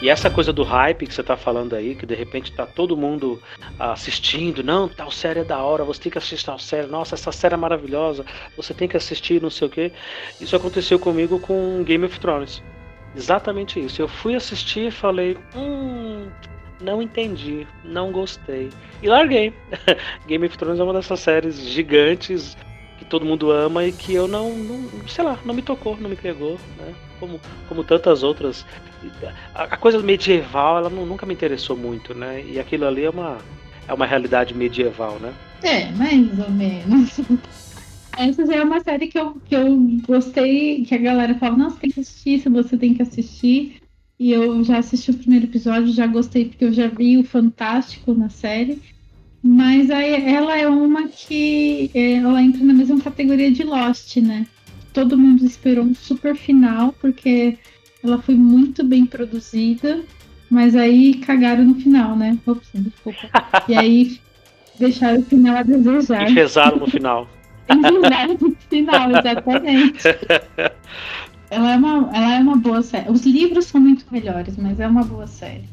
E essa coisa do hype que você tá falando aí, que de repente tá todo mundo assistindo, não, tal série é da hora, você tem que assistir tal série, nossa, essa série é maravilhosa, você tem que assistir, não sei o que. Isso aconteceu comigo com Game of Thrones. Exatamente isso. Eu fui assistir e falei, hum, não entendi, não gostei. E larguei. Game of Thrones é uma dessas séries gigantes todo mundo ama e que eu não, não sei lá, não me tocou, não me pegou, né? Como, como tantas outras. A, a coisa medieval, ela não, nunca me interessou muito, né? E aquilo ali é uma, é uma realidade medieval, né? É, mais ou menos. Essa é uma série que eu, que eu gostei, que a galera fala, nossa, tem que assistir, se você tem que assistir. E eu já assisti o primeiro episódio, já gostei porque eu já vi o Fantástico na série. Mas aí ela é uma que é, ela entra na mesma categoria de Lost, né? Todo mundo esperou um super final, porque ela foi muito bem produzida, mas aí cagaram no final, né? Ops, desculpa. E aí deixaram o final a desejar. Enfesaram no final. Enfesaram no final, exatamente. Ela é, uma, ela é uma boa série. Os livros são muito melhores, mas é uma boa série.